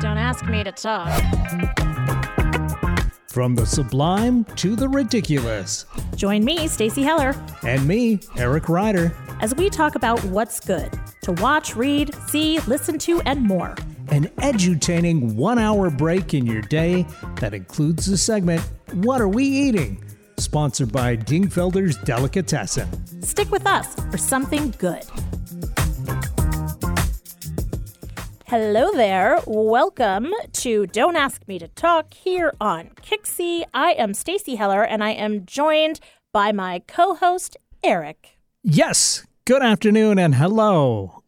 Don't ask me to talk. From the sublime to the ridiculous. Join me, Stacy Heller, And me, Eric Ryder. as we talk about what's good to watch, read, see, listen to, and more. An edutaining one hour break in your day that includes the segment, What Are We Eating? Sponsored by Dingfelder's Delicatessen. Stick with us for something good. Hello there. Welcome to Don't Ask Me to Talk here on Kixie. I am Stacy Heller and I am joined by my co-host Eric. Yes, good afternoon and hello.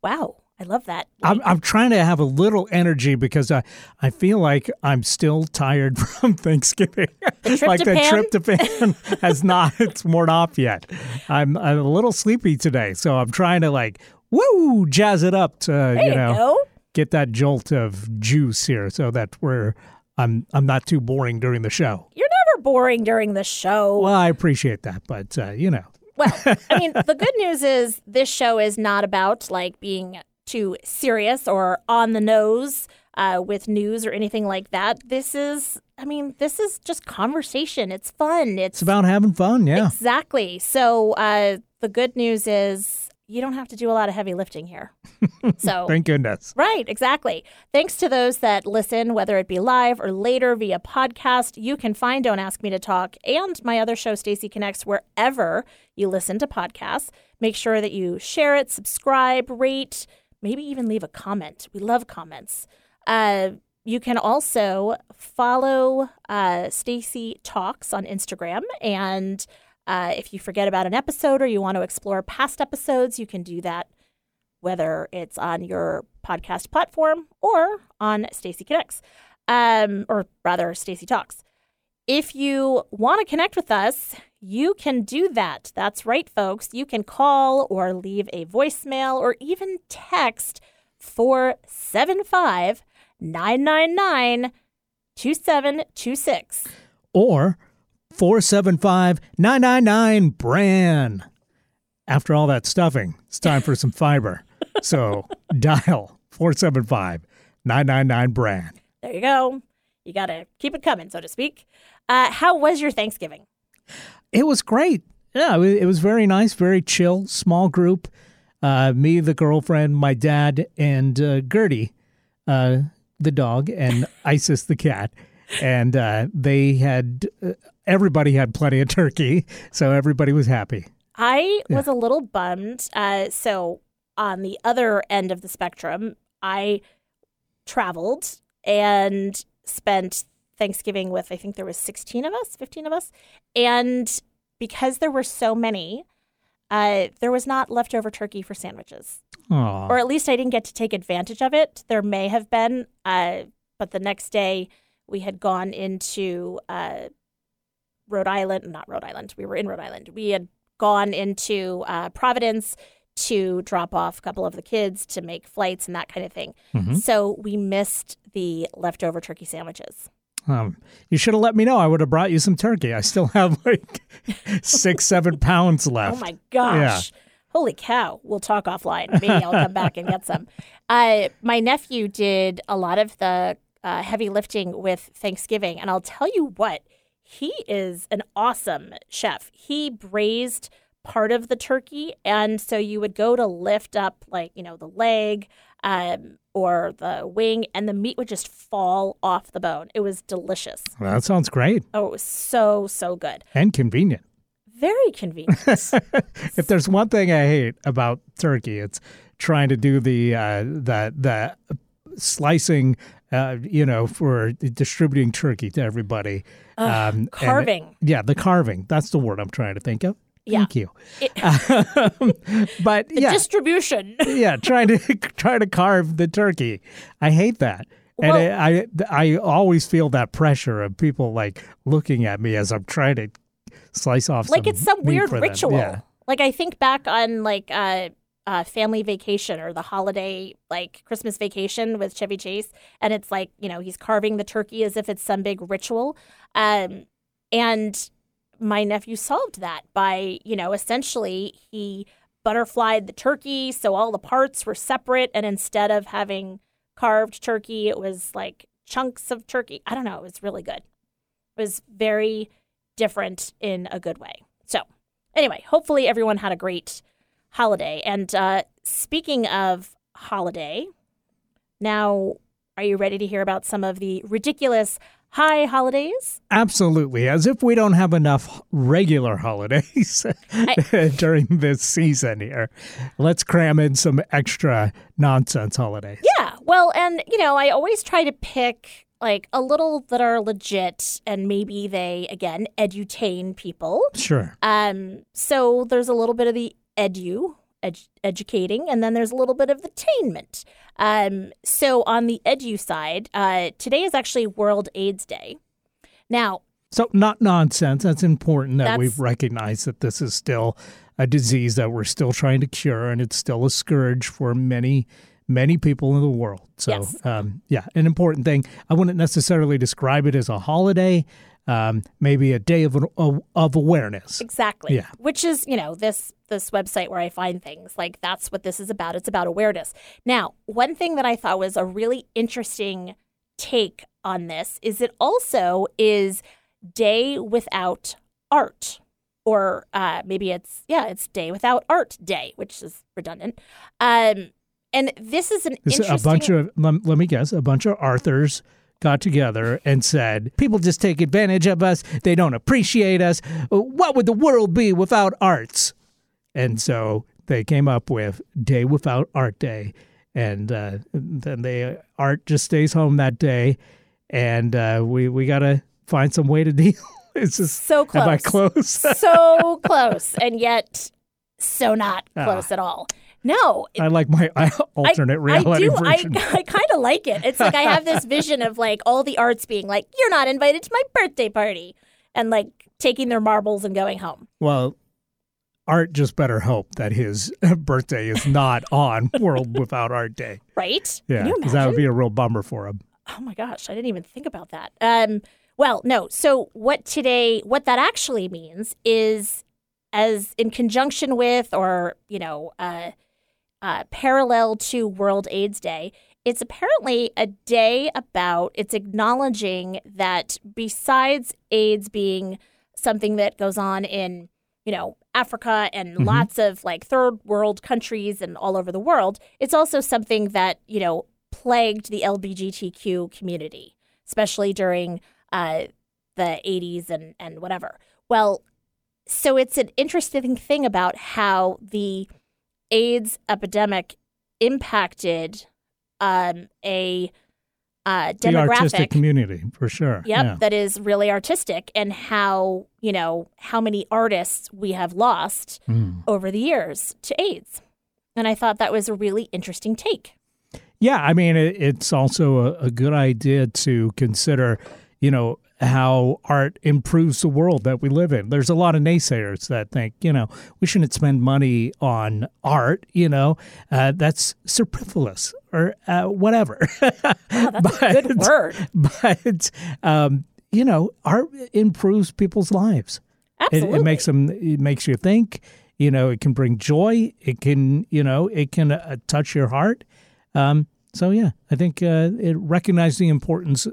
Wow, I love that. I'm, I'm trying to have a little energy because I, I feel like I'm still tired from Thanksgiving. trip like the Pan? tryptophan has not it's worn off yet. I'm, I'm a little sleepy today, so I'm trying to like woo jazz it up to There you know go. get that jolt of juice here, so that we're I'm I'm not too boring during the show. You're never boring during the show. Well, I appreciate that, but uh, you know, Well, I mean, the good news is this show is not about like being too serious or on the nose uh, with news or anything like that. This is, I mean, this is just conversation. It's fun. It's, it's about having fun. Yeah. exactly. So uh, the good news is you don't have to do a lot of heavy lifting here. So Thank goodness. Right, exactly. Thanks to those that listen, whether it be live or later via podcast. You can find Don't Ask Me to Talk and my other show, Stacy Connects, wherever you listen to podcasts. Make sure that you share it, subscribe, rate, maybe even leave a comment. We love comments. Uh, you can also follow uh, Stacy Talks on Instagram and uh, if you forget about an episode or you want to explore past episodes, you can do that whether it's on your podcast platform or on Stacy Connects, um, or rather Stacy Talks. If you want to connect with us, you can do that. That's right, folks. You can call or leave a voicemail or even text 475 999 2726. or 475 999 Bran. After all that stuffing, it's time for some fiber. So dial 475 999 Bran. There you go. You got to keep it coming, so to speak. Uh, how was your Thanksgiving? It was great. Yeah, it was- very nice, very chill, small group. Uh, me, the girlfriend, my dad, and uh, Gertie, uh, the dog, and Isis, the cat. And uh, they had, uh, everybody had plenty of turkey, so everybody was happy. I was a little bummed. Uh, so, on the other end of the spectrum, I traveled and spent Thanksgiving with, I think there was 16 of us, 15 of us. And because there were so many, uh, there was not leftover turkey for sandwiches. Aw. Or at least I didn't get to take advantage of it. There may have been, uh, but the next day we had gone into uh, Rhode Island, not Rhode Island, we were in Rhode Island. We had gone into uh, Providence to drop off a couple of the kids to make flights and that kind of thing. Mhm. So we missed the leftover turkey sandwiches. Um, you should have let me know. I would have brought you some turkey. I still have like six, seven pounds left. Oh my gosh. Yeah. Holy cow. We'll talk offline. Maybe I'll come back and get some. Uh, my nephew did a lot of the uh, heavy lifting with Thanksgiving. And I'll tell you what, he is an awesome chef. He braised part of the turkey. And so you would go to lift up, like, you know, the leg um, or the wing, and the meat would just fall off the bone. It was delicious. That sounds great Oh, it was so, so good. and convenient. Very convenient. If there's one thing I hate about turkey, it's trying to do the uh, the the slicing, uh, you know, for distributing turkey to everybody. Um, and- carving. yeah, the carving. That's the word I'm trying to think of. Yeah. Thank you. It- Um, but yeah, distribution. yeah, trying to try to carve the turkey. I hate that. And Well- I, I I always feel that pressure of people like looking at me as I'm trying to slice off like it's some weird ritual. Yeah. Like I think back on like uh, uh, family vacation or the holiday like Christmas vacation with Chevy Chase, and it's like you know he's carving the turkey as if it's some big ritual, um, and my nephew solved that by you know essentially he butterflied the turkey so all the parts were separate, and instead of having carved turkey. It was like chunks of turkey. I don't know. It was really good. It was very different in a good way. So, anyway, hopefully everyone had a great holiday. And uh, speaking of holiday, now are you ready to hear about some of the ridiculous high holidays? Absolutely. As if we don't have enough regular holidays I, during this season here. Let's cram in some extra nonsense holidays. Yeah. Well, and, you know, I always try to pick like a little that are legit and maybe they, again, edutain people. Sure. Um, so there's a little bit of the edu ed- educating, and then there's a little bit of the attainment. Um, so on the edu side, uh, today is actually World AIDS Day. Now, so not nonsense. That's important that we've recognized that this is still a disease that we're still trying to cure, and it's still a scourge for many many people in the world. So, yes. um, yeah, an important thing. I wouldn't necessarily describe it as a holiday um, maybe a day of of awareness. Exactly. Yeah. Which is you know this this website where I find things like that's what this is about. It's about awareness. Now, one thing that I thought was a really interesting take on this is it also is day without art or uh, maybe it's yeah it's day without art day which is redundant um, and this is an this interesting a bunch of let me guess a bunch of arthurs got together and said, People just take advantage of us. They don't appreciate us. What would the world be without arts? And so they came up with Day Without Art Day. And uh, then they art just stays home that day. And uh, we, we got to find some way to deal. It's just so close. Am I close? so close. And yet so not ah. close at all. No, I like my alternate I, reality I do. version. I, I kind of like it. It's like I have this vision of like all the arts being like, "You're not invited to my birthday party," and like taking their marbles and going home. Well, Art just better hope that his birthday is not on World Without Art Day. Right? Yeah, because that would be a real bummer for him. Oh my gosh, I didn't even think about that. Um, well, no. So what today? What that actually means is, as in conjunction with, or you know, uh, uh, parallel to World AIDS Day. It's apparently a day about, it's acknowledging that besides AIDS being something that goes on in, you know, Africa and mm-hmm. lots of like third world countries and all over the world, it's also something that, you know, plagued the LGBTQ community, especially during uh, the 80s and, and whatever. Well, so it's an interesting thing about how the AIDS epidemic impacted um, a uh, demographic the artistic community for sure. Yep, yeah. that is really artistic, and how you know how many artists we have lost mm. over the years to AIDS, and I thought that was a really interesting take. Yeah, I mean, it, it's also a, a good idea to consider, you know, how art improves the world that we live in. There's a lot of naysayers that think, you know, we shouldn't spend money on art, you know, uh, that's superfluous or uh, whatever. Oh, that's but, a good word. But, um, you know, art improves people's lives. Absolutely. It, it, makes them, it makes you think, you know, it can bring joy. It can, you know, it can uh, touch your heart. Um, so, yeah, I think uh, it recognizes the importance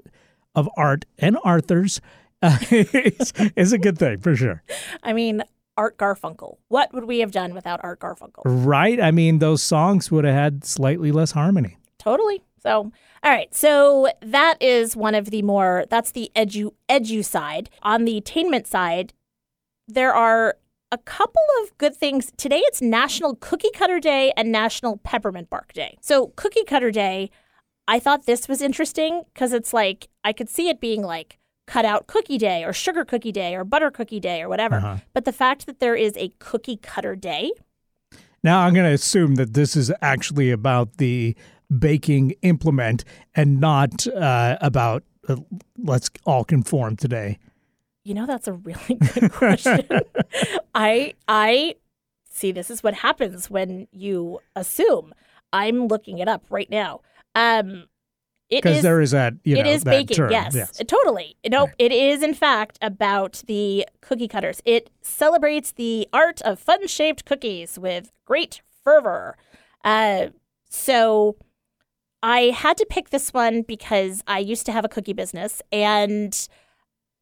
of art and Arthur's uh, is, is a good thing for sure. I mean, Art Garfunkel. What would we have done without Art Garfunkel? Right. I mean, those songs would have had slightly less harmony. Totally. So, all right. So that is one of the more that's the edu edu side. On the attainment side, there are a couple of good things. Today it's National Cookie Cutter Day and National Peppermint Bark Day. So, Cookie Cutter Day, I thought this was interesting because it's like I could see it being like cut out cookie day or sugar cookie day or butter cookie day or whatever. Uh-huh. But the fact that there is a cookie cutter day. Now I'm going to assume that this is actually about the baking implement and not uh, about uh, let's all conform today. You know that's a really good question. I I see this is what happens when you assume. I'm looking it up right now. Um, because there is that you know, it is baking term. yes, yes. totally nope right. it is in fact about the cookie cutters it celebrates the art of fun shaped cookies with great fervor uh, so I had to pick this one because I used to have a cookie business, and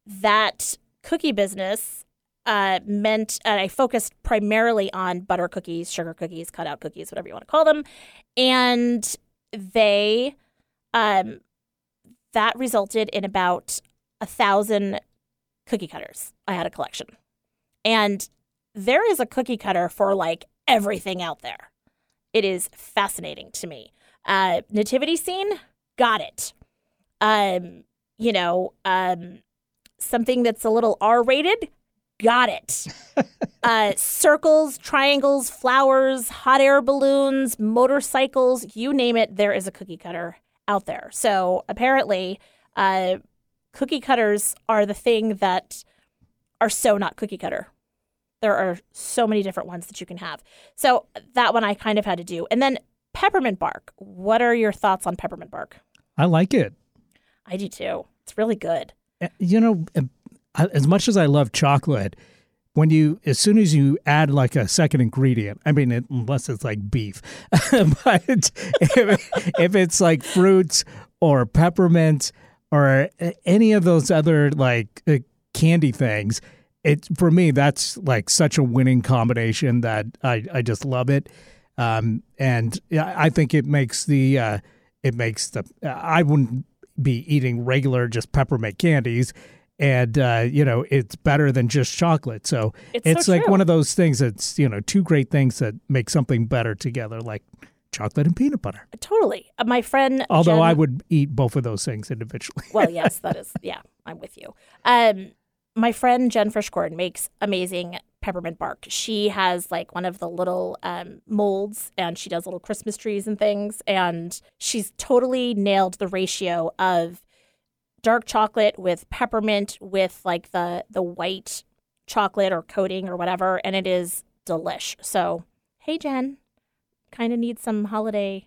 that cookie business uh, meant uh, I focused primarily on butter cookies, sugar cookies, cutout cookies, whatever you want to call them, and they um, that resulted in about a thousand cookie cutters. I had a collection, and there is a cookie cutter for like everything out there. It is fascinating to me. Uh, nativity scene, got it. Um, you know, um, something that's a little R rated, got it. uh, circles, triangles, flowers, hot air balloons, motorcycles, you name it, there is a cookie cutter out there. So apparently, uh, cookie cutters are the thing that are so not cookie cutter. There are so many different ones that you can have. So that one I kind of had to do. And then peppermint bark. What are your thoughts on peppermint bark? I like it. I do too. It's really good. Uh, You know, uh, as much as I love chocolate, when you as soon as you add like a second ingredient, I mean, it, unless it's like beef, but if, if it's like fruits or peppermint or any of those other like uh, candy things, it for me that's like such a winning combination that I I just love it, um, and I think it makes the uh, it makes the I wouldn't be eating regular just peppermint candies and uh, you know it's better than just chocolate. So It's it's, so like true. one of those things that's you know two great things that make something better together, like chocolate and peanut butter. Totally. Uh, my friend. Although Jen- I would eat both of those things individually. well, yes, that is. Yeah, I'm with you. Um, my friend Jen Frischkorn makes amazing peppermint bark. She has like one of the little um, molds, and she does little Christmas trees and things. And she's totally nailed the ratio of dark chocolate with peppermint with like the the white chocolate or coating or whatever, and it is delish. So, hey, Jen, kind of need some holiday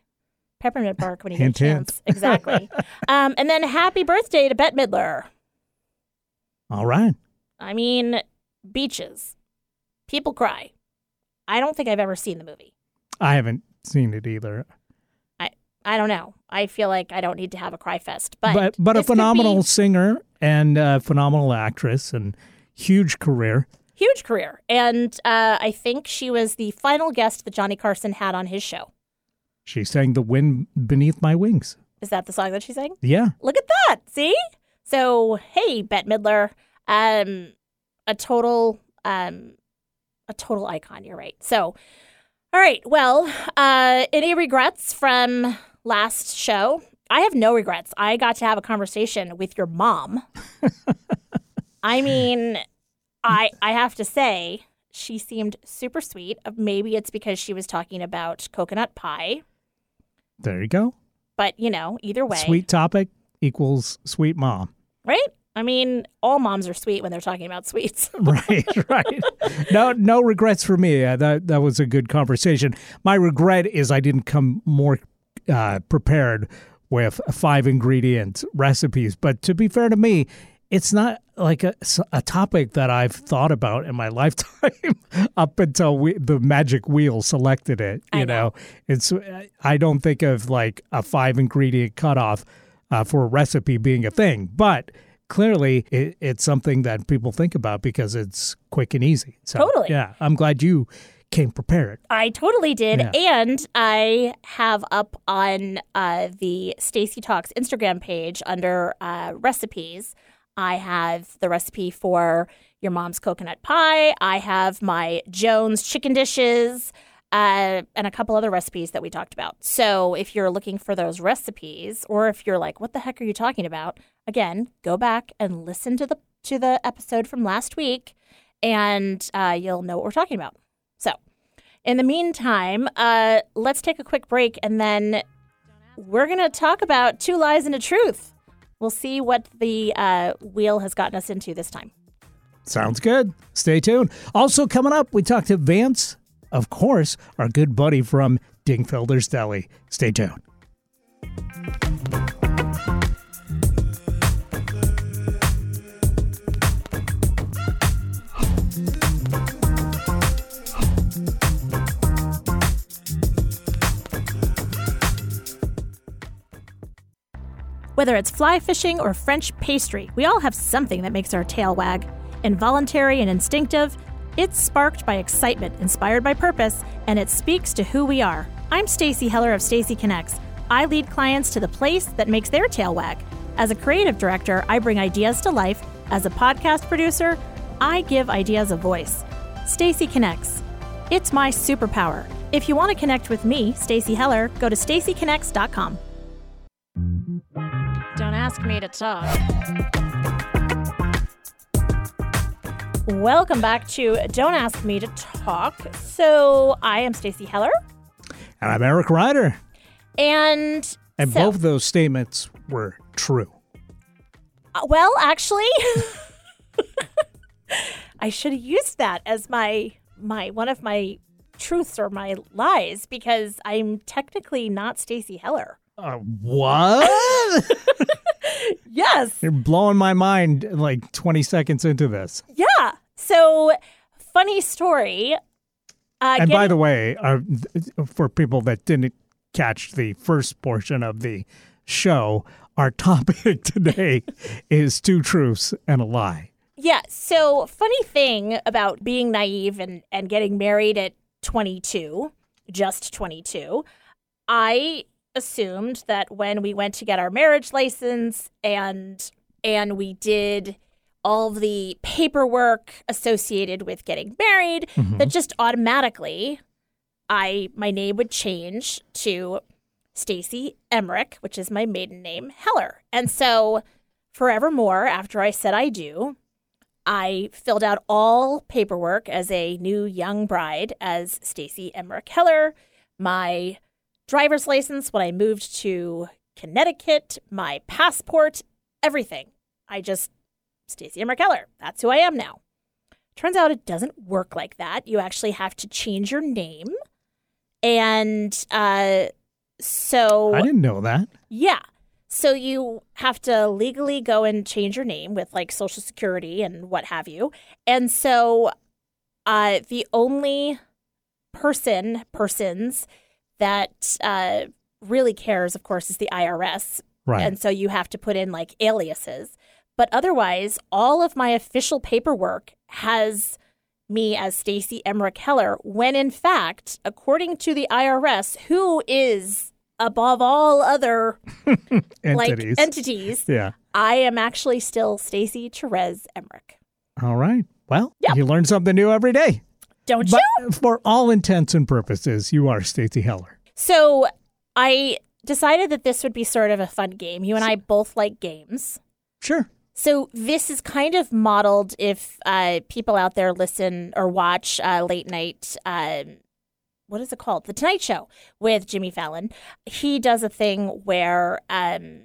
peppermint bark when you Hint, get a hint. chance. Exactly. um, and then happy birthday to Bette Midler. All right. I mean, beaches. People cry. I don't think I've ever seen the movie. I haven't seen it either. I don't know. I feel like I don't need to have a cry fest, but But but, a could be phenomenal singer and a phenomenal actress and huge career. huge career. And uh, I think she was the final guest that Johnny Carson had on his show. She sang "The Wind Beneath My Wings." Is that the song that she sang? Yeah, Look at that. See? So, hey, Bette Midler, um, a total, um, a total icon. You're right. So, all right. Well, uh, any regrets from last show? I have no regrets. I got to have a conversation with your mom. I mean, I I have to say she seemed super sweet. Uh, Maybe it's because she was talking about coconut pie, there you go. but you know, either way, Sweet topic equals sweet mom. right? I mean, all moms are sweet when they're talking about sweets. right, right. No, no regrets for me. Uh, that that was a good conversation. My regret is I didn't come more uh, prepared with five ingredient recipes. But to be fair to me, it's not like a, a topic that I've thought about in my lifetime up until we, the magic wheel selected it. You I know. it's I don't think of like a five ingredient cutoff uh, for a recipe being a thing, but clearly it, it's something that people think about because it's quick and easy. So, Totally. Yeah, I'm glad you came prepared. I totally did. Yeah. And I have up on uh, the Stacy Talks Instagram page under uh, recipes, I have the recipe for your mom's coconut pie. I have my Jones chicken dishes. Uh, and a couple other recipes that we talked about. So, if you're looking for those recipes, or if you're like, "What the heck are you talking about?" Again, go back and listen to the to the episode from last week, and uh, you'll know what we're talking about. So, in the meantime, uh, let's take a quick break and then we're going to talk about two lies and a truth. We'll see what the uh, wheel has gotten us into this time. Sounds good. Stay tuned. Also, coming up, we talked to Vance, of course, our good buddy from Dingfelder's Deli. Stay tuned. Whether it's fly fishing or French pastry, we all have something that makes our tail wag. Involuntary and instinctive, it's sparked by excitement, inspired by purpose, and it speaks to who we are. I'm Stacy Heller of Stacy Connects. I lead clients to the place that makes their tail wag. As a creative director, I bring ideas to life. As a podcast producer, I give ideas a voice. Stacy Connects. It's my superpower. If you want to connect with me, Stacy Heller, go to stacyconnects.com. Ask me to talk. Welcome back to Don't Ask Me to Talk. So, I am Stacy Heller, And I'm Eric Ryder. and And so- both of those statements were true. Uh, well, actually, I should have used that as my my one of my truths or my lies because I'm technically not Stacy Heller. Uh, what? Yes. You're blowing my mind like 20 seconds into this. Yeah. So, funny story. Uh, And by the way, uh, for people that didn't catch the first portion of the show, our topic today is two truths and a lie. Yeah. So, funny thing about being naive and, and getting married at 22, just 22, I assumed that when we went to get our marriage license and and we did all the paperwork associated with getting married mm-hmm. that just automatically I my name would change to Stacy Emmerich, which is my maiden name, Heller. And so forevermore after I said I do, I filled out all paperwork as a new young bride as Stacy Emmerich Heller. My driver's license when I moved to Connecticut, my passport, everything. I just Stacy Emmerich Heller. That's who I am now. Turns out it doesn't work like that. You actually have to change your name. And uh, so I didn't know that. yeah. So you have to legally go and change your name with like social security and what have you. And so uh the only person persons that uh really cares of course is the IRS. Right. And so you have to put in like aliases. But otherwise, all of my official paperwork has me as Stacy Emmerich Heller when in fact, according to the IRS, who is above all other Entities. like entities, yeah. I am actually still Stacy Therese Emmerich. All right. Well, Yeah. you learn something new every day. Don't But you? for all intents and purposes, you are Stacy Heller. So I decided that this would be sort of a fun game. You and I both like games. Sure. So this is kind of modeled if uh, people out there listen or watch uh, late night. Um, what is it called? The Tonight Show with Jimmy Fallon. He does a thing where um,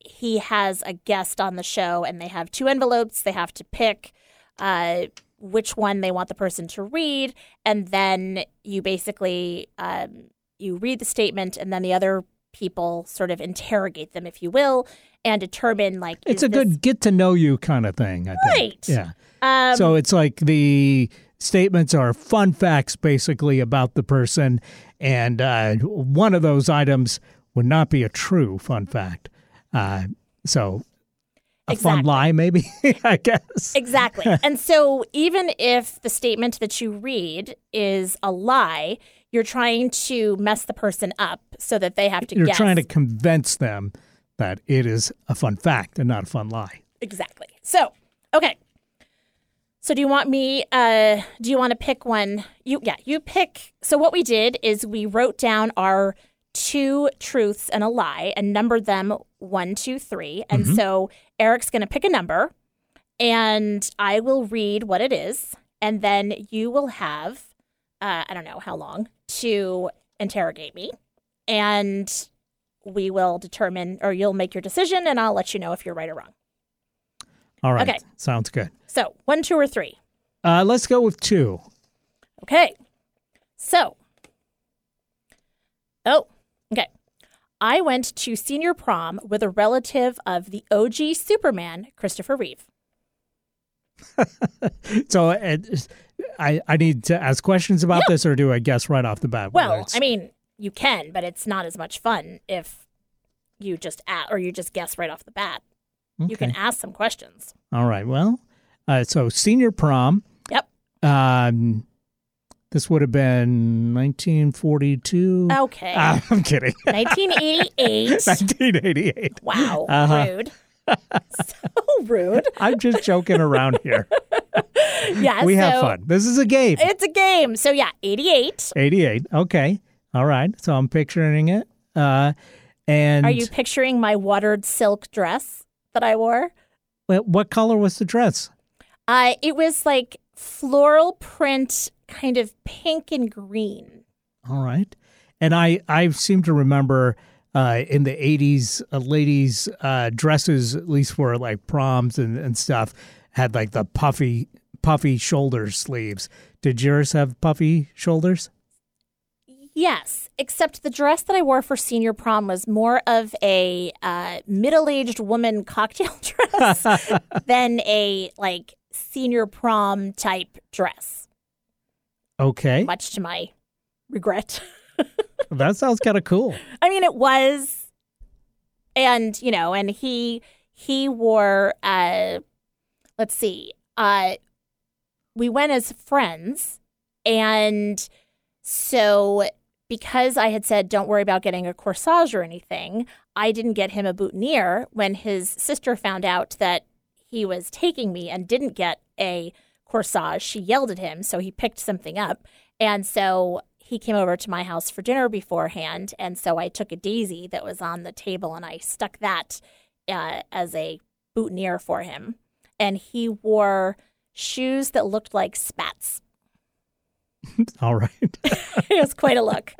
he has a guest on the show, and they have two envelopes. They have to pick uh, which one they want the person to read, and then you basically um, you read the statement, and then the other people sort of interrogate them, if you will, and determine like It's a this- good get to know you kind of thing, I think. Yeah. Um, so it's like the statements are fun facts basically about the person. And uh, one of those items would not be a true fun fact. Uh, so a fun lie, maybe, I guess. Exactly. and so even if the statement that you read is a lie, you're trying to mess the person up so that they have to You're guess. trying to convince them that it is a fun fact and not a fun lie. Exactly. So, okay. So do you want me uh do you want to pick one? You yeah, you pick. So what we did is we wrote down our two truths and a lie and numbered them one, two, three. And so Eric's gonna pick a number and I will read what it is, and then you will have uh, I don't know how long to interrogate me. And we will determine or you'll make your decision and I'll let you know if you're right or wrong. All right. Okay. Sounds good. So, one, two, or three. Uh, let's go with two. Okay. So, oh. I went to senior prom with a relative of the OG Superman, Christopher Reeve. So uh, I, I need to ask questions about this, or do I guess right off the bat? Well, I mean, you can, but it's not as much fun if you just a or you just guess right off the bat. You can ask some questions. All right. Well, uh, so senior prom. Yep. Um, this would have been 1942. Okay. Ah, I'm kidding. 1988. 1988. Wow. Uh-huh. Rude. so rude. I'm just joking around here. Yeah. we have fun. This is a game. It's a game. So yeah, 88. 88. Okay. All right. So I'm picturing it. Uh, and Are you picturing my watered silk dress that I wore? Well, what color was the dress? Uh, it was like floral print, kind of pink and green. All right. And I, I seem to remember uh, in the 80s, uh, ladies' uh, dresses, at least for like proms and, and stuff, had like the puffy, puffy shoulder sleeves. Did yours have puffy shoulders? Yes, except the dress that I wore for senior prom was more of a uh, middle-aged woman cocktail dress than a like senior prom type dress. Okay. Much to my regret. that sounds kind of cool. I mean, it was, and you know, and he he wore. Uh, let's see. Uh, we went as friends, and so because I had said, "Don't worry about getting a corsage or anything," I didn't get him a boutonniere. When his sister found out that he was taking me and didn't get a corsage, she yelled at him, so he picked something up, and so he came over to my house for dinner beforehand, and so I took a daisy that was on the table and I stuck that uh, as a boutonniere for him. And he wore shoes that looked like spats. All right. it was quite a look.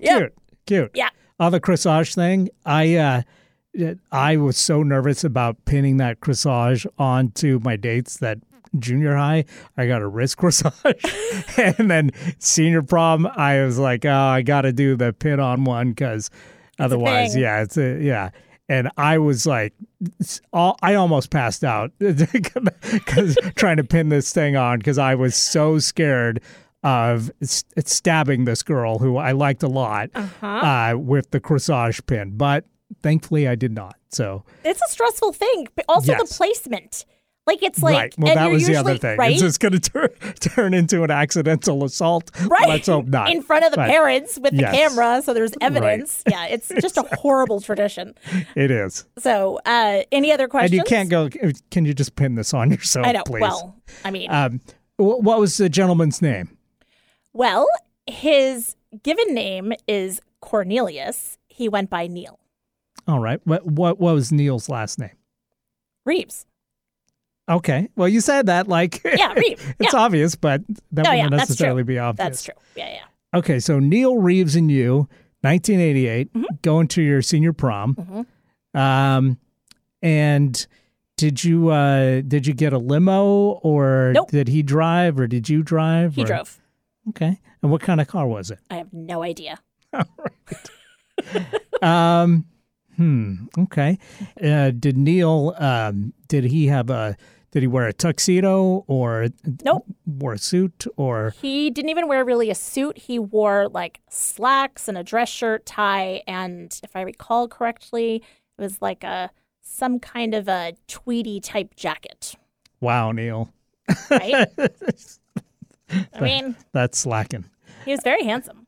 Cute. Cute. Yeah. On the corsage thing, I uh I was so nervous about pinning that corsage onto my dates that junior high I got a wrist corsage. and then senior prom I was like, oh, I got to do the pin on one cuz otherwise, yeah, it's a yeah. And I was like, all, I almost passed out because trying to pin this thing on because I was so scared of stabbing this girl who I liked a lot Uh-huh. uh, with the corsage pin, but thankfully I did not. So It's a stressful thing, but also Yes. the placement. Like it's like right, well and that was the other thing. right? Is this going to turn turn into an accidental assault? right Let's hope not. in front of the But parents with the camera, so there's evidence. Yeah, it's just a horrible tradition. It is, So, uh, any other questions? and you can't go. Can you just pin this on yourself, I know. please? Well, I mean, um, wh- what was the gentleman's name? well, his given name is Cornelius. He went by Neil All right. What what, what was Neil's last name? Reeves. Okay. Well, you said that like Yeah, Reeves. it's yeah, obvious, but that No, wouldn't yeah, necessarily be obvious. that's true. Yeah, yeah. Okay, so Neil Reeves and you, 1988, Mm-hmm. going to your senior prom. Um, and did you uh, did you get a limo or Nope. did he drive or did you drive? He or- drove. Okay, and what kind of car was it? I have no idea. All right. Um, hmm. Okay. Uh, did Neil? Um, did he have a? Did he wear a tuxedo or Nope. wore a suit or? He didn't even wear really a suit. He wore like slacks and a dress shirt, tie, and if I recall correctly, it was like a some kind of a tweedy type jacket. Wow, Neil, Right? I mean, that's slacking. he was very handsome.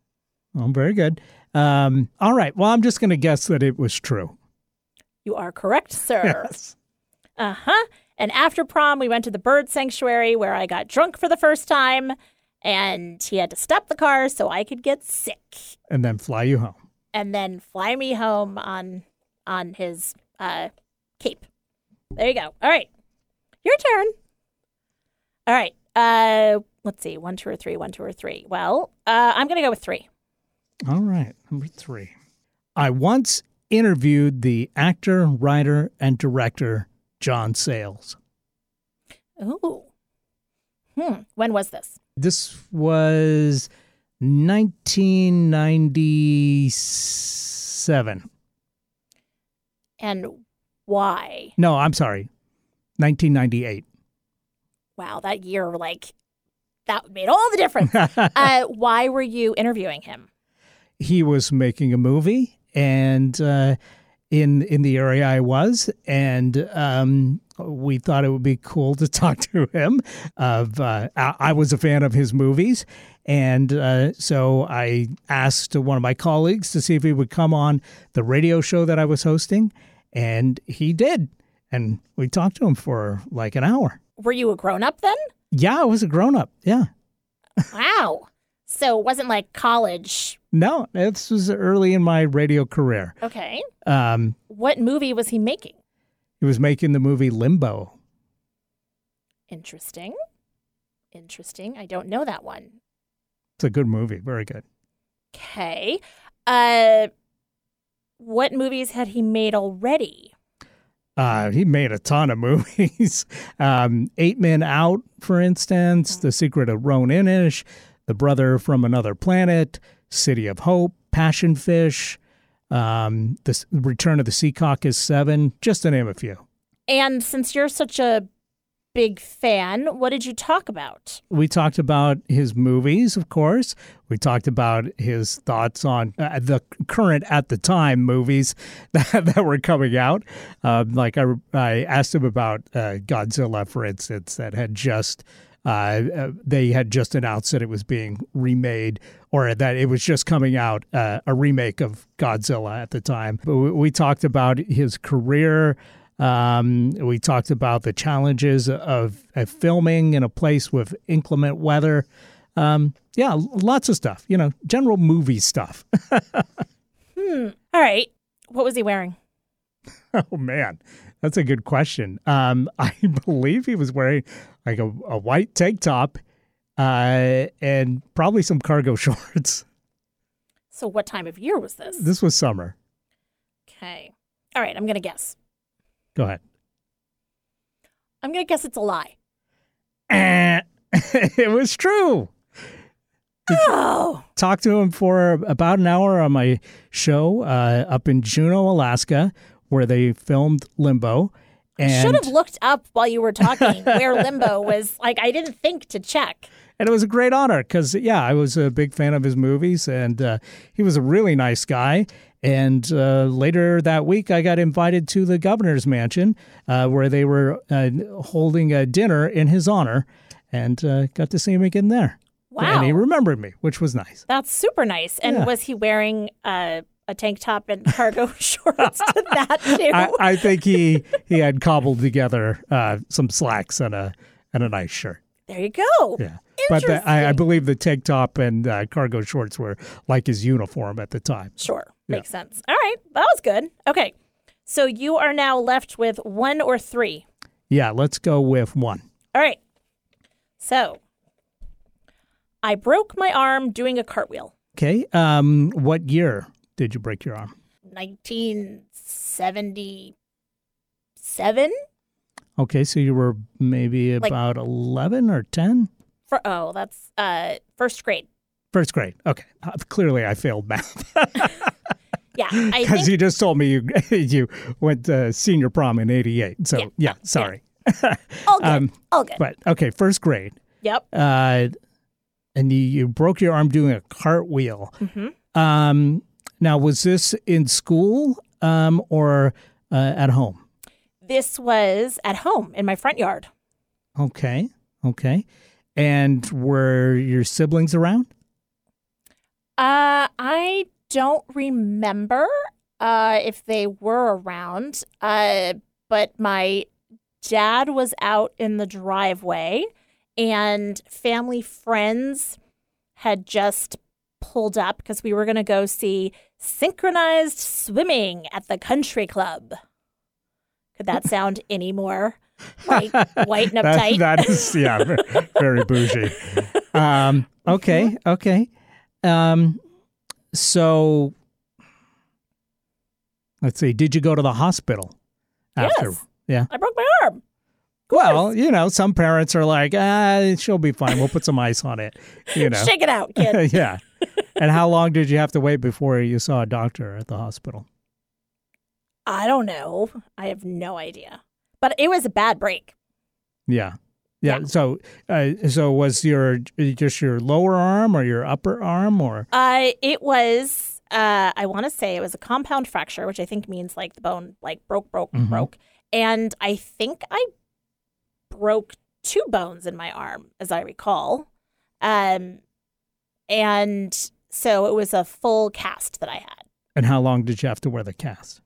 Oh, very good. Um, all right. Well, I'm just going to guess that it was true. You are correct, sir. Yes. Uh huh. And after prom, we went to the bird sanctuary where I got drunk for the first time, and he had to stop the car so I could get sick, And then fly you home. and then fly me home on on his uh, cape. There you go. All right, your turn. All right. Uh, let's see. One, two, or three. One, two, or three. Well, uh, I'm gonna go with three. All right. Number three. I once interviewed the actor, writer, and director John Sayles. Oh. Hmm. When was this? This was 1997. And why? No, I'm sorry. 1998. Wow, that year, like, that made all the difference. uh, why were you interviewing him? He was making a movie and uh, in in the area I was, and um, we thought it would be cool to talk to him. Of uh, I, was a fan of his movies, and uh, so I asked one of my colleagues to see if he would come on the radio show that I was hosting, and he did. And we talked to him for like an hour. Were you a grown up then? Yeah, I was a grown up. Yeah. Wow. So it wasn't like college. No, this was early in my radio career. Okay. Um, What movie was he making? he was making the movie Limbo. Interesting. Interesting. I don't know that one. It's a good movie. Very good. Okay. Uh what movies had he made already? Uh, he made a ton of movies. um, Eight Men Out, for instance, The Secret of Roan Inish, The Brother from Another Planet, City of Hope, Passion Fish, um, The Return of the Secaucus Seven, just to name a few. And since you're such a big fan, what did you talk about? We talked about his movies, of course. We talked about his thoughts on uh, the current, at the time, movies that, that were coming out. Um, like I, I asked him about uh, Godzilla, for instance, that had just. Uh, uh, they had just announced that it was being remade or that it was just coming out, uh, a remake of Godzilla at the time. But we, we talked about his career, um, we talked about the challenges of, of filming in a place with inclement weather. Um, yeah, lots of stuff. You know, general movie stuff. hmm. All right. What was he wearing? oh man, that's a good question. Um, I believe he was wearing like a, a white tank top uh, and probably some cargo shorts. So what time of year was this? This was summer. Okay. All right, I'm going to guess. Go ahead. I'm going to guess it's a lie. Eh, it was true. Oh. talked to him for about an hour on my show uh, up in Juneau, Alaska, where they filmed Limbo. And, Should have looked up while you were talking where Limbo was. Like, I didn't think to check. and it was a great honor because, yeah, I was a big fan of his movies, and uh, he was a really nice guy. And uh, later that week, I got invited to the governor's mansion uh, where they were uh, holding a dinner in his honor, and uh, got to see him again there. Wow. And he remembered me, which was nice. That's super nice. And Yeah. was he wearing uh, a tank top and cargo shorts to that too? I, I think he he had cobbled together uh, some slacks and a and a nice shirt. there you go. Yeah, but the, I, I believe the tank top and uh, cargo shorts were like his uniform at the time. Sure. Makes sense. All right. That was good. Okay. So you are now left with one or three. Yeah, let's go with one. All right. So I broke my arm doing a cartwheel. Okay, um, what year did you break your arm? 1977? Okay, so you were maybe Like- about eleven or ten. For oh, that's uh first grade. First grade. Okay, uh, clearly I failed math Yeah, because think you just told me you you went to senior prom in '88. So Yeah, yeah, sorry. all good. um, all good. But okay, first grade. yep. uh, and you, you broke your arm doing a cartwheel. Mm-hmm. Um, now, was this in school um, or uh, at home? This was at home in my front yard. Okay, okay. And were your siblings around? Uh, I don't remember uh, if they were around, uh, but my dad was out in the driveway, and family friends had just pulled up because we were going to go see synchronized swimming at the country club. Could that sound any more white, white and That- uptight? that is, yeah, ve- very bougie. Um, okay, okay. Um, so, let's see. Did you go to the hospital after? Yes. Yeah. I broke my arm. Well, you know, some parents are like, ah, she'll be fine. We'll put some ice on it. You know. Shake it out, kid. yeah. And how long did you have to wait before you saw a doctor at the hospital? I don't know. I have no idea. But it was a bad break. Yeah. Yeah. Yeah. So, uh, so was your just your lower arm or your upper arm or Uh, it was uh, I want to say it was a compound fracture, which I think means like the bone like broke, broke, Mhm. broke. And I think I broke two bones in my arm, as I recall. Um, and so it was a full cast that I had And how long did you have to wear the cast?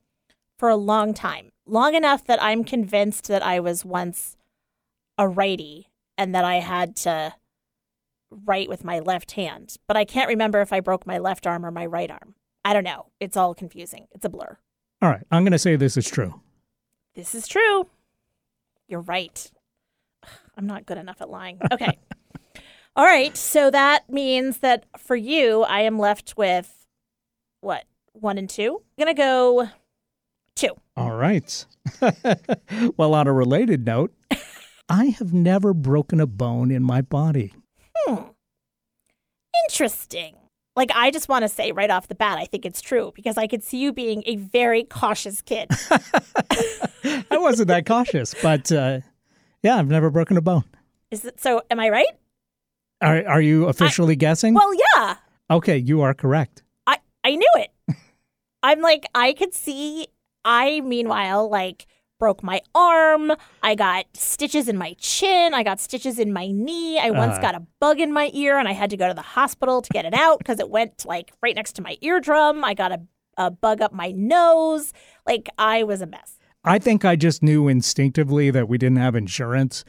for a long time, long enough that I'm convinced that I was once a righty and that I had to write with my left hand. But I can't remember if I broke my left arm or my right arm. I don't know. It's all confusing. It's a blur. All right, I'm going to say this is true. This is true. You're right. I'm not good enough at lying. Okay. all right. So that means that for you, I am left with what? One and two? I'm going to go two. All right. well, on a related note, I have never broken a bone in my body. Hmm. Interesting. Like, I just want to say right off the bat, I think it's true because I could see you being a very cautious kid. I wasn't that cautious, but uh, yeah, I've never broken a bone. Is it so? Am I right? Are, are you officially guessing? Well, yeah. okay, you are correct. I I knew it. I'm like I could see. I meanwhile like broke my arm. I got stitches in my chin. I got stitches in my knee. I once Uh. got a bug in my ear, and I had to go to the hospital to get it out because it went like right next to my eardrum. I got a a bug up my nose. Like I was a mess. I think I just knew instinctively that we didn't have insurance.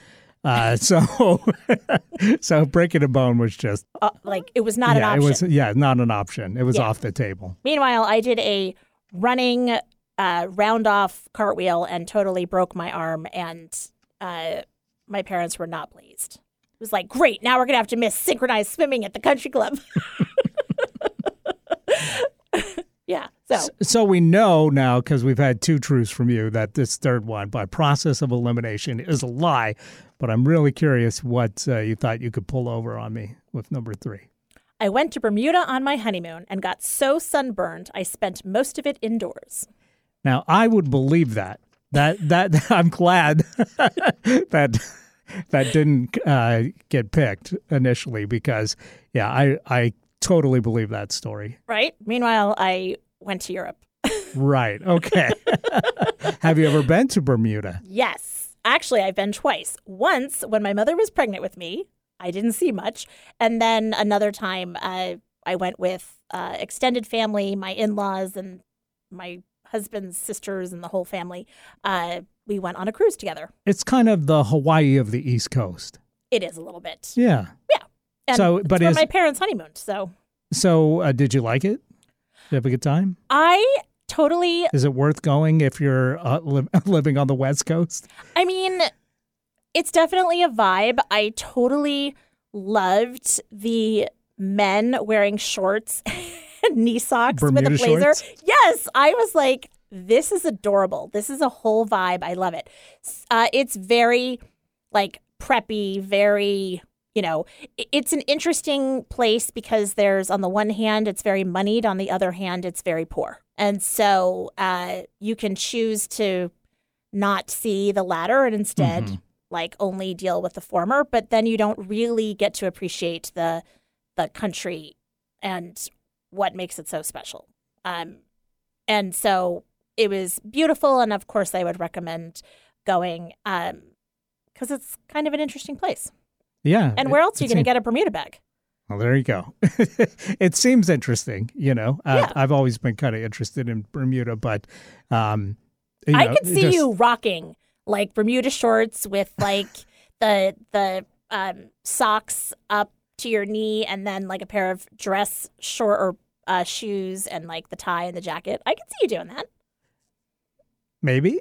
Uh, so, so breaking a bone was just Uh, like it was not yeah, an option. it was yeah, not an option. It was Yeah. off the table. Meanwhile, I did a running uh, round off cartwheel and totally broke my arm, and uh, my parents were not pleased. It was like, great, now we're going to have to miss synchronized swimming at the country club. yeah, so So we know now because we've had two truths from you that this third one, by process of elimination, is a lie. But I'm really curious what uh, you thought you could pull over on me with number three. I went to Bermuda on my honeymoon and got so sunburned I spent most of it indoors. Now I would believe that. That that I'm glad that that didn't uh, get picked initially because yeah, I I totally believe that story. Right? Meanwhile, I went to Europe. Right. Okay. Have you ever been to Bermuda? Yes. Actually, I've been twice. Once when my mother was pregnant with me, I didn't see much. And then another time, uh, I went with uh, extended family, my in laws, and my husband's sisters, and the whole family. Uh, we went on a cruise together. It's kind of the Hawaii of the East Coast. It is a little bit. Yeah. Yeah. And So, but for is- my parents' honeymoon. So So, uh, did you like it? Did you have a good time? I totally, Is it worth going if you're uh, li- living on the West Coast? I mean, it's definitely a vibe. I totally loved the men wearing shorts and knee socks Bermuda with a blazer. shorts? Yes, I was like, this is adorable. This is a whole vibe. I love it. Uh, it's very like preppy, very. You know, it's an interesting place because there's, on the one hand, it's very moneyed. On the other hand, it's very poor. And so uh, you can choose to not see the latter and instead Mhm. like only deal with the former but then you don't really get to appreciate the the country and what makes it so special um and so it was beautiful and of course i would recommend going um because it's kind of an interesting place Yeah. and it- where else are you going to get a bermuda bag Well, there you go. it seems interesting, you know. Uh, Yeah. I've always been kind of interested in Bermuda, but um, i know, could see just- you rocking like bermuda shorts with like the the um socks up to your knee and then like a pair of dress short or uh, shoes and like the tie and the jacket. I could see you doing that. Maybe.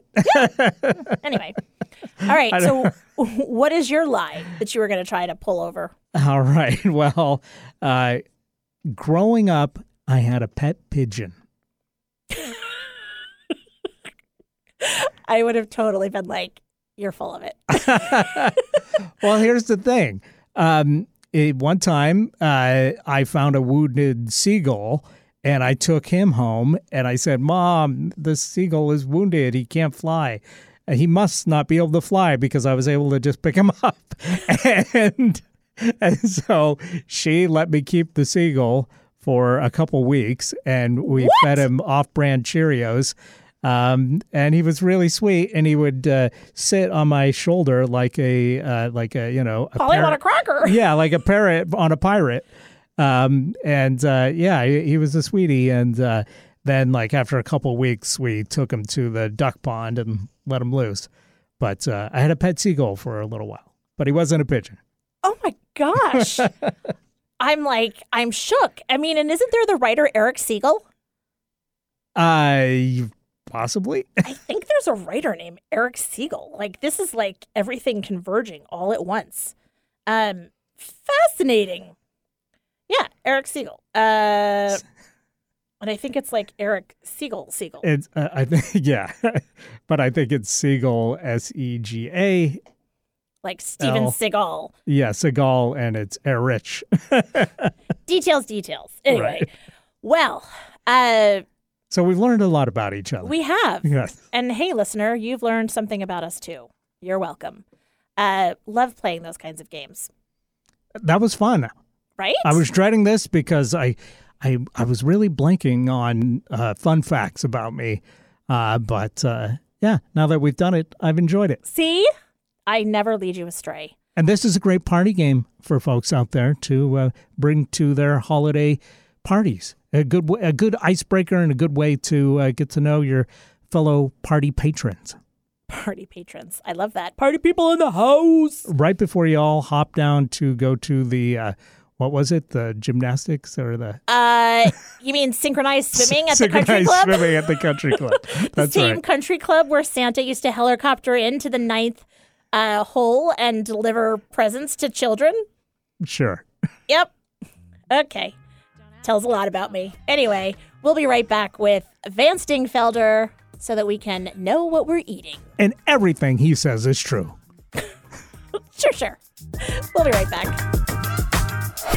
Anyway, all right. So, what is your lie that you were going to try to pull over? All right. Well, uh, growing up, I had a pet pigeon. I would have totally been like, "You're full of it." well, here's the thing. Um, it, one time, uh, I found a wounded seagull, and I took him home, and I said, "Mom, the seagull is wounded. He can't fly. He must not be able to fly because I was able to just pick him up." and and so she let me keep the seagull for a couple weeks, and we What? fed him off-brand Cheerios. Um, and he was really sweet, and he would uh, sit on my shoulder like a uh, like a you know a Polly on a cracker. yeah, like a parrot on a pirate. Um, and uh, yeah, he, he was a sweetie. And uh, then, like after a couple weeks, we took him to the duck pond and let him loose. But uh, I had a pet seagull for a little while, but he wasn't a pigeon. Oh my gosh. I'm like, I'm shook. I mean, and isn't there the writer Eric Segal? I possibly. I think there's a writer named Eric Segal. Like this is like everything converging all at once. Um fascinating. Yeah, Eric Segal. Uh and I think it's like Eric Siegel Siegel. It's uh, I think yeah, but I think it's Segal S E G A. like Steven L. Seagal. Yeah, seagull, and it's Erich. Details, details. Anyway. Right. Well, uh So we've learned a lot about each other. we have. yes. And hey, listener, you've learned something about us too. You're welcome. Uh, love playing those kinds of games, That was fun. Right? I was dreading this because I, I, I was really blanking on uh, fun facts about me. Uh, but uh, yeah, now that we've done it, I've enjoyed it. See, I never lead you astray. And this is a great party game for folks out there to uh, bring to their holiday parties. A good, a good icebreaker and a good way to uh, get to know your fellow party patrons. Party patrons, I love that. Party people in the house. Right before you all hop down to go to the, uh, what was it, the gymnastics or the Uh, you mean synchronized swimming at the country club? synchronized swimming at the country club. the same right. country club where Santa used to helicopter into the ninth uh, hole and deliver presents to children. Sure. Yep. Okay. Tells a lot about me. Anyway, we'll be right back with Vance Dingfelder so that we can know what we're eating. And everything he says is true. Sure, sure. We'll be right back.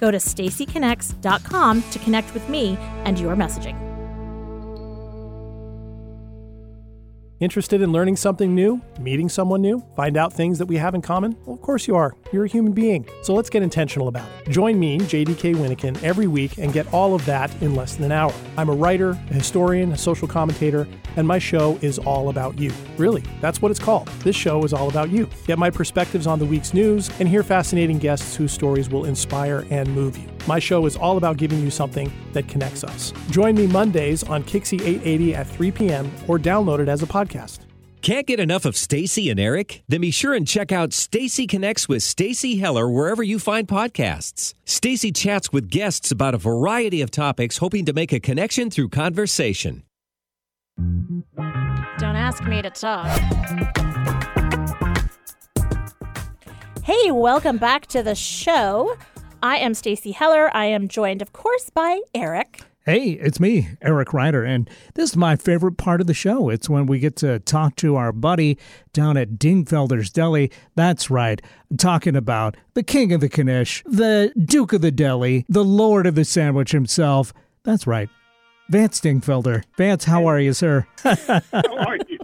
Go to stacyconnects.com to connect with me and your messaging. Interested in learning something new? Meeting someone new? Find out things that we have in common? Well, of course you are. You're a human being. So let's get intentional about it. Join me, JDK Winnikin, every week and get all of that in less than an hour. I'm a writer, a historian, a social commentator, and my show is all about you. Really, that's what it's called. This show is all about you. Get my perspectives on the week's news and hear fascinating guests whose stories will inspire and move you. My show is all about giving you something that connects us. Join me Mondays on KIXI 880 at 3 p.m. or download it as a podcast. Can't get enough of Stacy and Eric? Then be sure and check out Stacy Connects with Stacy Heller wherever you find podcasts. Stacy chats with guests about a variety of topics, hoping to make a connection through conversation. Don't ask me to talk. Hey, welcome back to the show. I am Stacy Heller. I am joined, of course, by Eric. Hey, it's me, Eric Ryder, and this is my favorite part of the show. It's when we get to talk to our buddy down at Dingfelder's Deli. That's right, I'm talking about the king of the Knish, the duke of the deli, the lord of the sandwich himself. That's right, Vance Dingfelder. Vance, how are you, sir? How are you?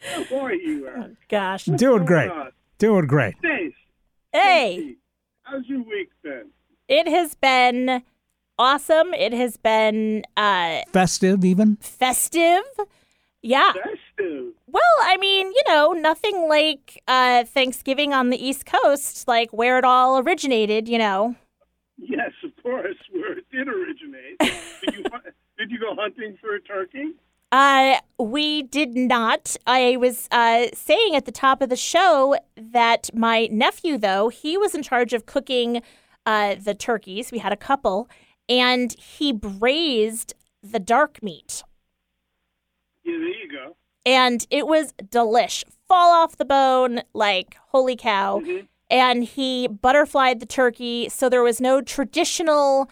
How are you? Uh, Gosh. Doing great. Doing great. Stace, Hey, how's your week been? it has been awesome. It has been uh, Festive, even? festive. Yeah. Festive. Well, I mean, you know, nothing like uh, Thanksgiving on the East Coast, like where it all originated, you know. Yes, of course, where it did originate. Did, you, did you go hunting for a turkey? Uh, we did not. I was uh, saying at the top of the show that my nephew, though, he was in charge of cooking uh, the turkeys. We had a couple, and he braised the dark meat, Yeah, there you go. and it was delish. Fall off the bone, like holy cow. Mhm. And he butterflied the turkey, so there was no traditional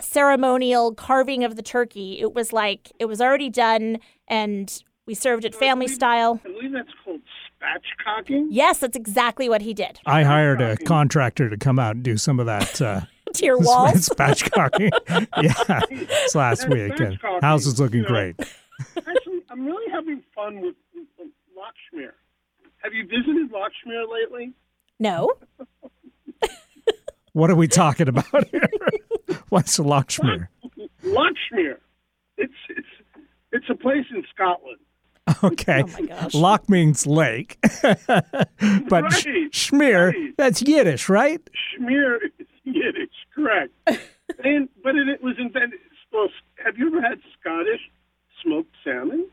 ceremonial carving of the turkey. It was like it was already done and we served it family style. I believe that's called spatchcocking. Yes, that's exactly what he did. I hired a contractor to come out and do some of that. Uh, To your walls. spatchcocking. yeah, it's last That's week. And house is looking you know. great. Actually, I'm really having fun with, with Lox-schmear. Have you visited Lox-schmear lately? No. What are we talking about here? What's Lox-schmear? Lox-schmear. It's it's it's a place in Scotland. Okay. Oh. Loch means lake. but sh- Right, Schmear, right. that's Yiddish, right? Schmear is Yiddish, correct? and but it, it was invented. Well, have you ever had Scottish smoked salmon?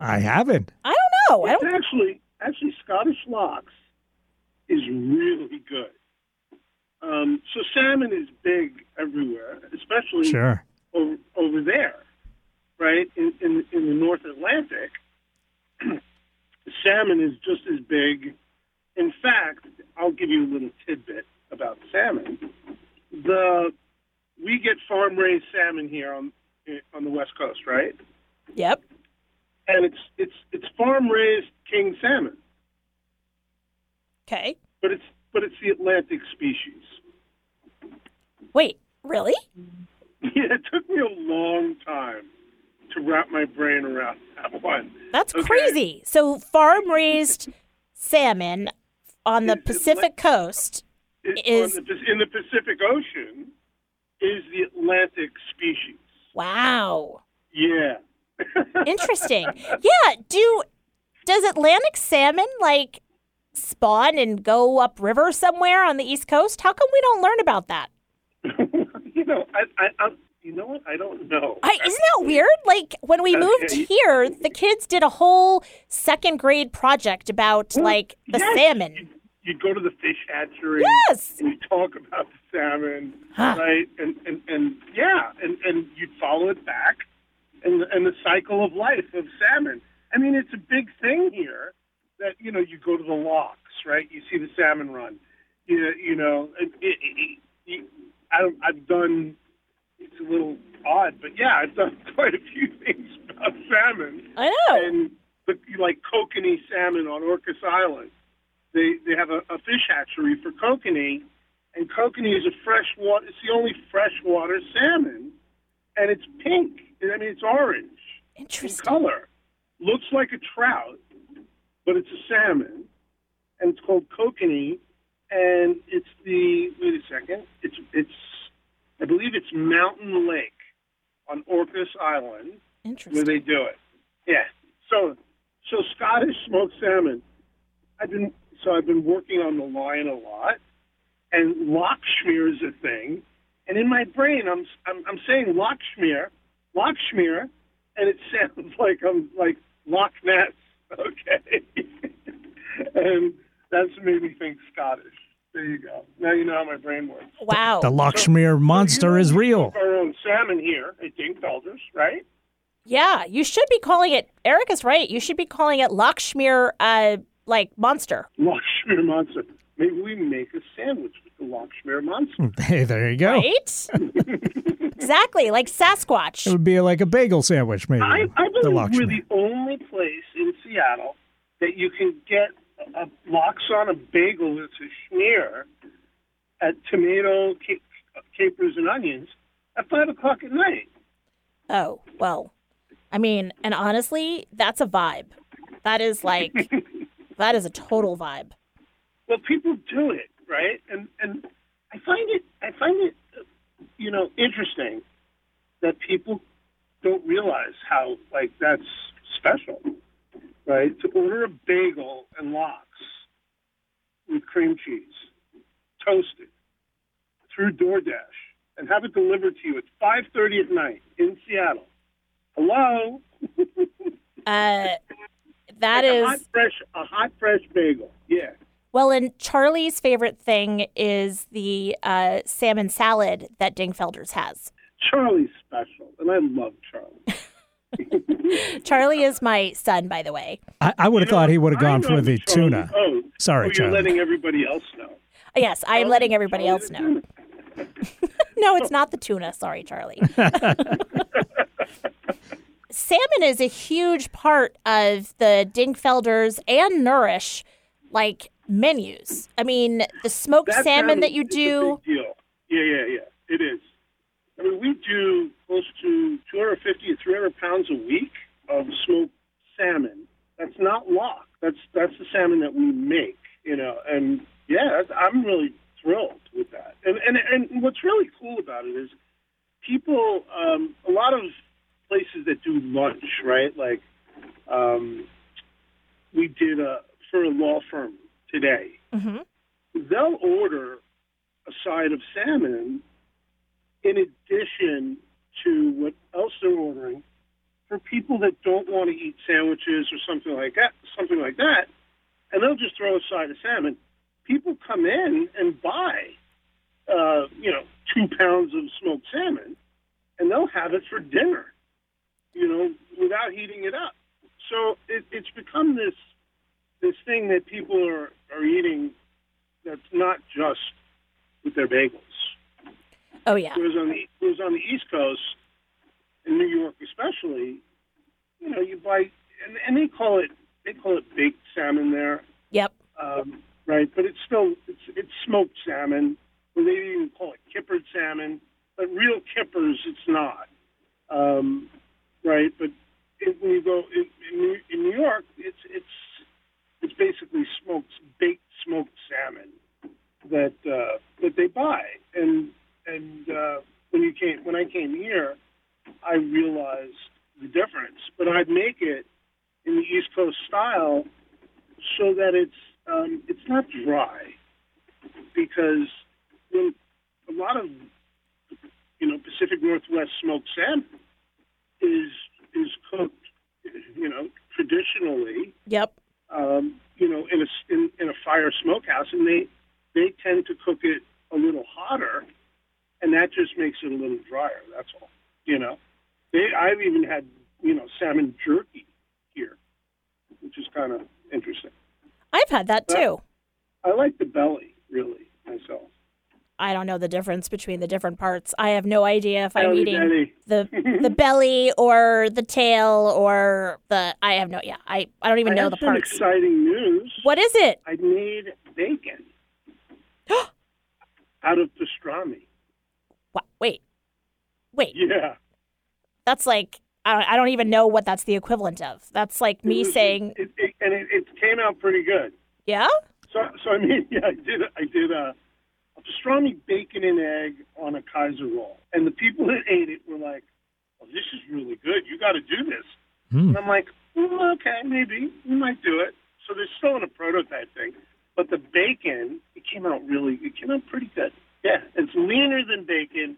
I haven't. I don't know. I don't actually actually Scottish lox is really good. Um, so salmon is big everywhere, especially Sure. over, over there, right in, in in the North Atlantic. salmon is just as big. In fact, I'll give you a little tidbit about salmon. The we get farm raised salmon here on on the West Coast, right? Yep. And it's it's it's farm raised king salmon, Okay. but it's but it's the Atlantic species. Wait, really? Yeah, it took me a long time to wrap my brain around that one. That's Okay. crazy. So farm raised salmon on the Is it Pacific coast. Is- the, in the Pacific Ocean is the Atlantic species. Wow. Yeah. Interesting. yeah, do does Atlantic salmon like spawn and go upriver somewhere on the East Coast? How come we don't learn about that? you know, I, I, I, you know what? I don't know. I, isn't that weird? Like when we moved here, the kids did a whole second grade project about like the Yes, salmon. You'd, you'd go to the fish hatchery. Yes. And you talk about the salmon, Huh. right? And, and and yeah, and and you'd follow it back, and and the cycle of life of salmon. I mean, it's a big thing here that you know you go to the locks, right? You see the salmon run. You you know, it, it, it, you, I don't, I've done. It's a little odd, but yeah, I've done quite a few things about salmon I know. and the, like kokanee salmon on Orcas Island. They they have a, a fish hatchery for kokanee, and kokanee is a freshwater. It's the only freshwater salmon, and it's pink. I mean, it's orange in Interesting. color. Looks like a trout, but it's a salmon, and it's called kokanee. And it's the wait a second. It's it's I believe it's Mountain Lake on Orcas Island where they do it. Yeah. So so Scottish smoked salmon. I've been so I've been working on the line a lot, and Lox-schmear is a thing. And in my brain, I'm I'm, I'm saying Lox-schmear, Lox-schmear, and it sounds like I'm like Loch Ness. Okay. and that's made me think Scottish. There you go. Now you know how my brain works. Wow. The Lox-schmear monster You know, is real. Our own salmon here at Dingfelders, right? Yeah, you should be calling it. Eric is right. You should be calling it Lox-schmear, uh, like monster. Lox-schmear monster. Maybe we make a sandwich with the Lox-schmear monster. Hey, there you go. Right? exactly, like Sasquatch. It would be like a bagel sandwich, maybe. I, I the believe we're the only place in Seattle that you can get a, lox on a bagel that's a schmear at tomato, ca- capers, and onions at five o'clock at night. Oh, well, I mean, and honestly, that's a vibe. That is like, that is a total vibe. Well, people do it, right? And and I find it I find it you know interesting that people don't realize how like that's special, right? To order a bagel and lox with cream cheese, toasted through DoorDash, and have it delivered to you at five thirty at night in Seattle. Hello, Uh, that a hot fresh a hot fresh bagel. Yeah. well, and Charlie's favorite thing is the uh, salmon salad that Dingfelders has. Charlie's special, and I love Charlie. Charlie is my son, by the way. I, I would have You know, thought he would have gone for the Charlie- tuna. Oh, Sorry, oh, you're Charlie. letting everybody else know. Yes, I am oh, letting everybody Charlie else know. No, it's not the tuna. Sorry, Charlie. Salmon is a huge part of the Dingfelders and Nourish like menus. I mean, the smoked That salmon sounds- that you it's a do. big deal. Yeah, yeah, yeah. It is. I mean, we do close to 250 to 300 pounds a week of smoked salmon. That's not lock. That's that's the salmon that we make. You know, and yeah, I'm really thrilled with that. And and and what's really cool about it is people. Um, a lot of places that do lunch, right? Like um, we did a for a law firm today hmm they'll order a side of salmon in addition to what else they're ordering for people that don't want to eat sandwiches or something like that, something like that, and they'll just throw a side of salmon. People come in and buy, uh, you know, two pounds of smoked salmon, and they'll have it for dinner, you know, without heating it up. So it, it's become this this thing that people are, are eating that's not just with their bagels. Oh yeah. Whereas on the whereas on the East Coast, in New York especially, you know, you buy and, and they call it they call it baked salmon there, Yep. um, right? But it's still it's it's smoked salmon. Or they even call it kippered salmon, but real kippers it's not, um, right? But it, when you go in, in, New, in New York, it's it's it's basically smoked baked smoked salmon that uh, that they buy. And and uh, when you came when I came here, I realized the difference. But I'd make it in the East Coast style so that it's um, it's not dry because when a lot of you know Pacific Northwest smoked salmon is is cooked you know traditionally Yep. um, you know, in a in, in a fire smokehouse, and they they tend to cook it a little hotter, and that just makes it a little drier. That's all. You know, they I've even had you know salmon jerky here, which is kind of interesting. I've had that too. I like the belly really myself. I don't know the difference between the different parts. I have no idea if I'm Belly, eating belly. the the belly or the tail or the I have no yeah. I I don't even I know the some parts. exciting news. What is it? I made bacon out of pastrami. Wha- Wait. Wait. Yeah. That's like I don't, I don't even know what that's the equivalent of. That's like me It was- saying, it, it, and it, it came out pretty good. "Yeah? So, so I mean, yeah, I did. I did a, a pastrami bacon and egg on a Kaiser roll, and the people that ate it were like, "Oh, this is really good. You got to do this." Hmm. And I'm like, well, "Okay, maybe we might do it." So they're still in a prototype thing, but the bacon it came out really. It came out pretty good. Leaner than bacon.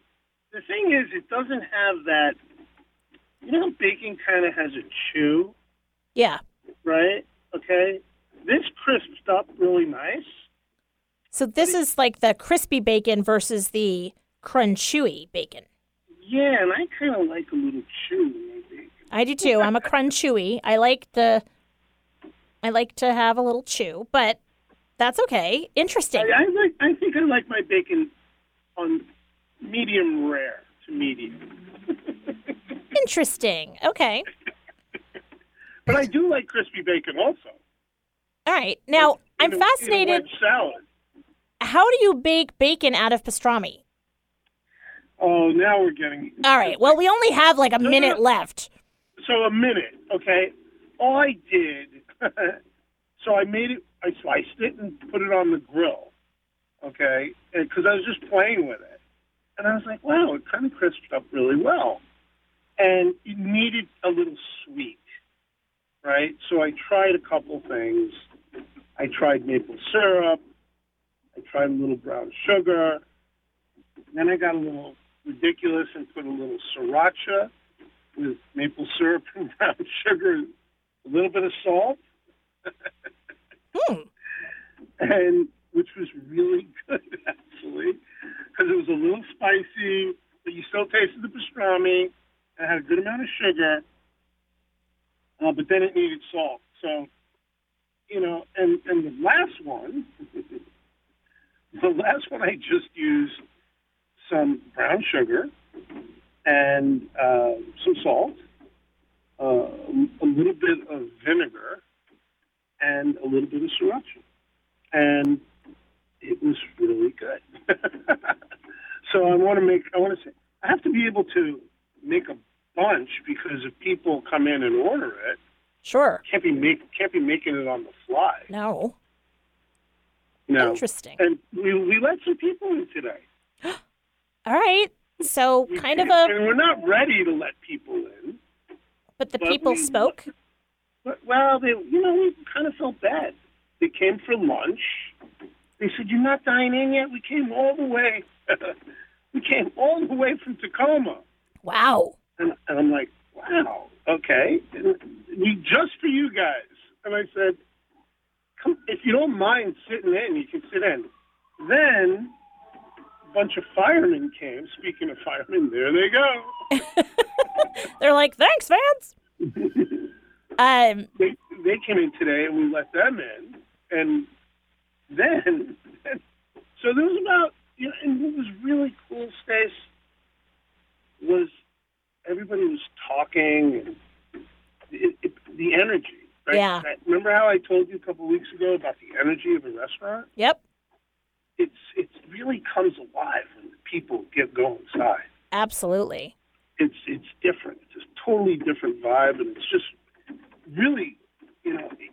The thing is, it doesn't have that. You know, bacon kind of has a chew Yeah." right? Okay. This crisped up really nice. So this is like the crispy bacon versus the crunchy bacon. Yeah, and I kind of like a little chew in my bacon. I do too. I'm a crunchy. I like the I like to have a little chew, but that's okay. Interesting. I, I like. I think I like my bacon on medium rare to medium. Interesting. Okay. But I do like crispy bacon also. All right. Now, I'm a- in a fascinated. salad. How do you bake bacon out of pastrami? Oh, now we're getting. All right. Well, we only have like a no, minute no. left. So a minute, okay. All I did, so I made it. I sliced it and put it on the grill, okay, because I was just playing with it, and I was like, wow, it kind of crisped up really well, and it needed a little sweet, right? So I tried a couple things. I tried maple syrup. I tried a little brown sugar. Then I got a little ridiculous and put a little sriracha with maple syrup and brown sugar, a little bit of salt, Hmm. and which was really good actually, because it was a little spicy, but you still tasted the pastrami. and It had a good amount of sugar, uh, but then it needed salt. So, you know, and and the last one, the last one I just used some brown sugar and uh, some salt, uh, a little bit of vinegar, and a little bit of sriracha. And it was really good. so I want to make, I want to say, I have to be able to make a bunch because if people come in and order it, Sure. can't be make, can't be making it on the fly. No. No. Interesting. And we, we let some people in today. All right. So We kind of a, And we're not ready to let people in. but the but people we- spoke. But, well, they, you know, we kind of felt bad. They came for lunch. They said, "You're not dining yet." We came all the way. we came all the way from Tacoma, Wow. and, and I'm like, "Wow, okay." And just for you guys. And I said, "Come, if you don't mind sitting in, you can sit in." Then a bunch of firemen came. Speaking of firemen, there they go. They're like, thanks, fans. um, they they came in today and we let them in, and then so there was about you know, and what was really cool, Stace, was everybody was talking and it, it, the energy. Right? Yeah. Remember how I told you a couple of weeks ago about the energy of a restaurant? yep. It's it really comes alive when people get go inside. Absolutely. it's it's different. It's a totally different vibe, and it's just really,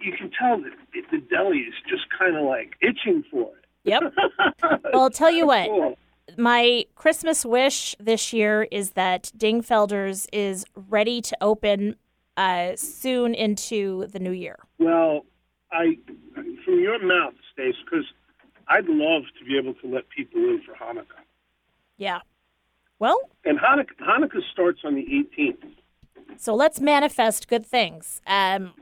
you can tell that it, the deli is just kind of like itching for it. Yep. Well, I'll tell you what. Cool. My Christmas wish this year is that Dingfelders is ready to open uh, soon into the new year. Well, I from your mouth, Stace, because I'd love to be able to let people in for Hanukkah, Yeah. Well, and Hanukkah Hanukkah starts on the 18th. so let's manifest good things. Um,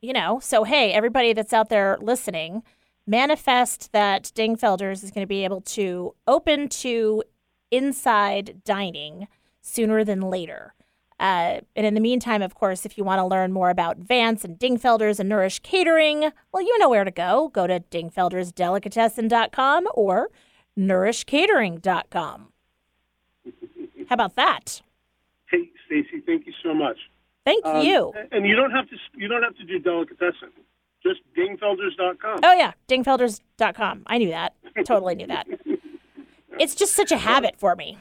you know, so hey, everybody that's out there listening, manifest that Dingfelders is going to be able to open to inside dining sooner than later. Uh, and in the meantime, of course, if you want to learn more about Vance and Dingfelders and Nourish Catering, well, you know where to go. Go to dingfeldersdelicatessen.com or nourishcatering.com. How about that? Hey, Stacy, thank you so much. Thank Um, you. And you don't have to you don't have to do delicatessen. Just dingfelders.com. Oh yeah, dingfelders.com. I knew that. Totally knew that. It's just such a habit for me.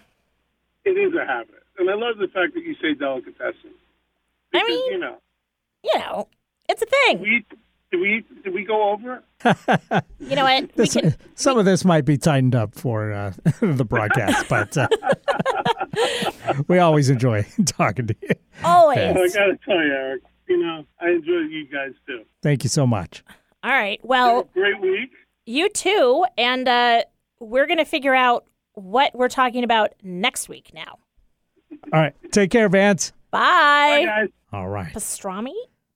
It is a habit, and I love the fact that you say delicatessen. I Because, mean- you know, You know, it's a thing. we did we did we go over? You know what? This, can, some of this might be tightened up for uh, the broadcast, but uh, we always enjoy talking to you. Oh, I gotta tell you, Eric. You know, I enjoy you guys too. Thank you so much. All right. Well, Great week. you too. And uh, we're going to figure out what we're talking about next week now. All right. Take care, Vance. Bye. Bye, guys. All right. Pastrami?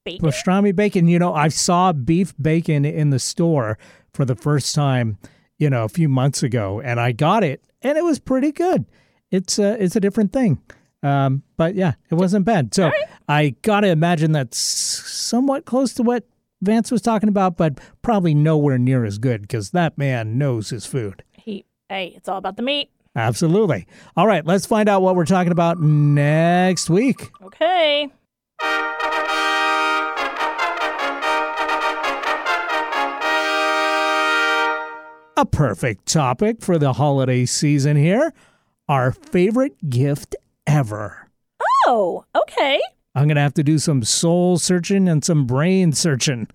Bacon? Pastrami bacon. You know, I saw beef bacon in the store for the first time, you know, a few months ago, and I got it, and it was pretty good. It's a, it's a different thing. Um, but yeah, it wasn't bad. So I got to imagine that's somewhat close to what Vance was talking about, but probably nowhere near as good because that man knows his food. He, hey, it's all about the meat. Absolutely. All right, let's find out what we're talking about next week. Okay. A perfect topic for the holiday season here. Our favorite gift ever. Oh, okay. I'm going to have to do some soul searching and some brain searching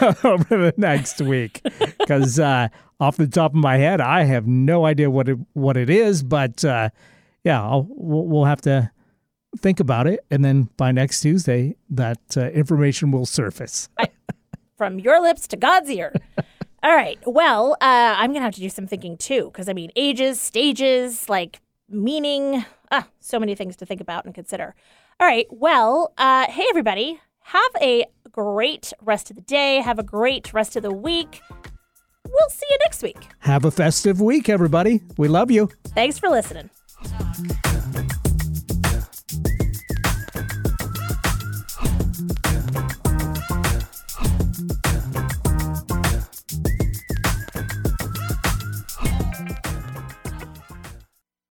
over the next week because uh, off the top of my head, I have no idea what it, what it is. But uh, yeah, I'll, we'll, have to think about it. And then by next Tuesday, that uh, information will surface. From your lips to God's ear. All right. Well, uh, I'm going to have to do some thinking too, because I mean, ages, stages, like meaning, ah, so many things to think about and consider. All right. Well, uh, hey, everybody. Have a great rest of the day. Have a great rest of the week. We'll see you next week. Have a festive week, everybody. We love you. Thanks for listening.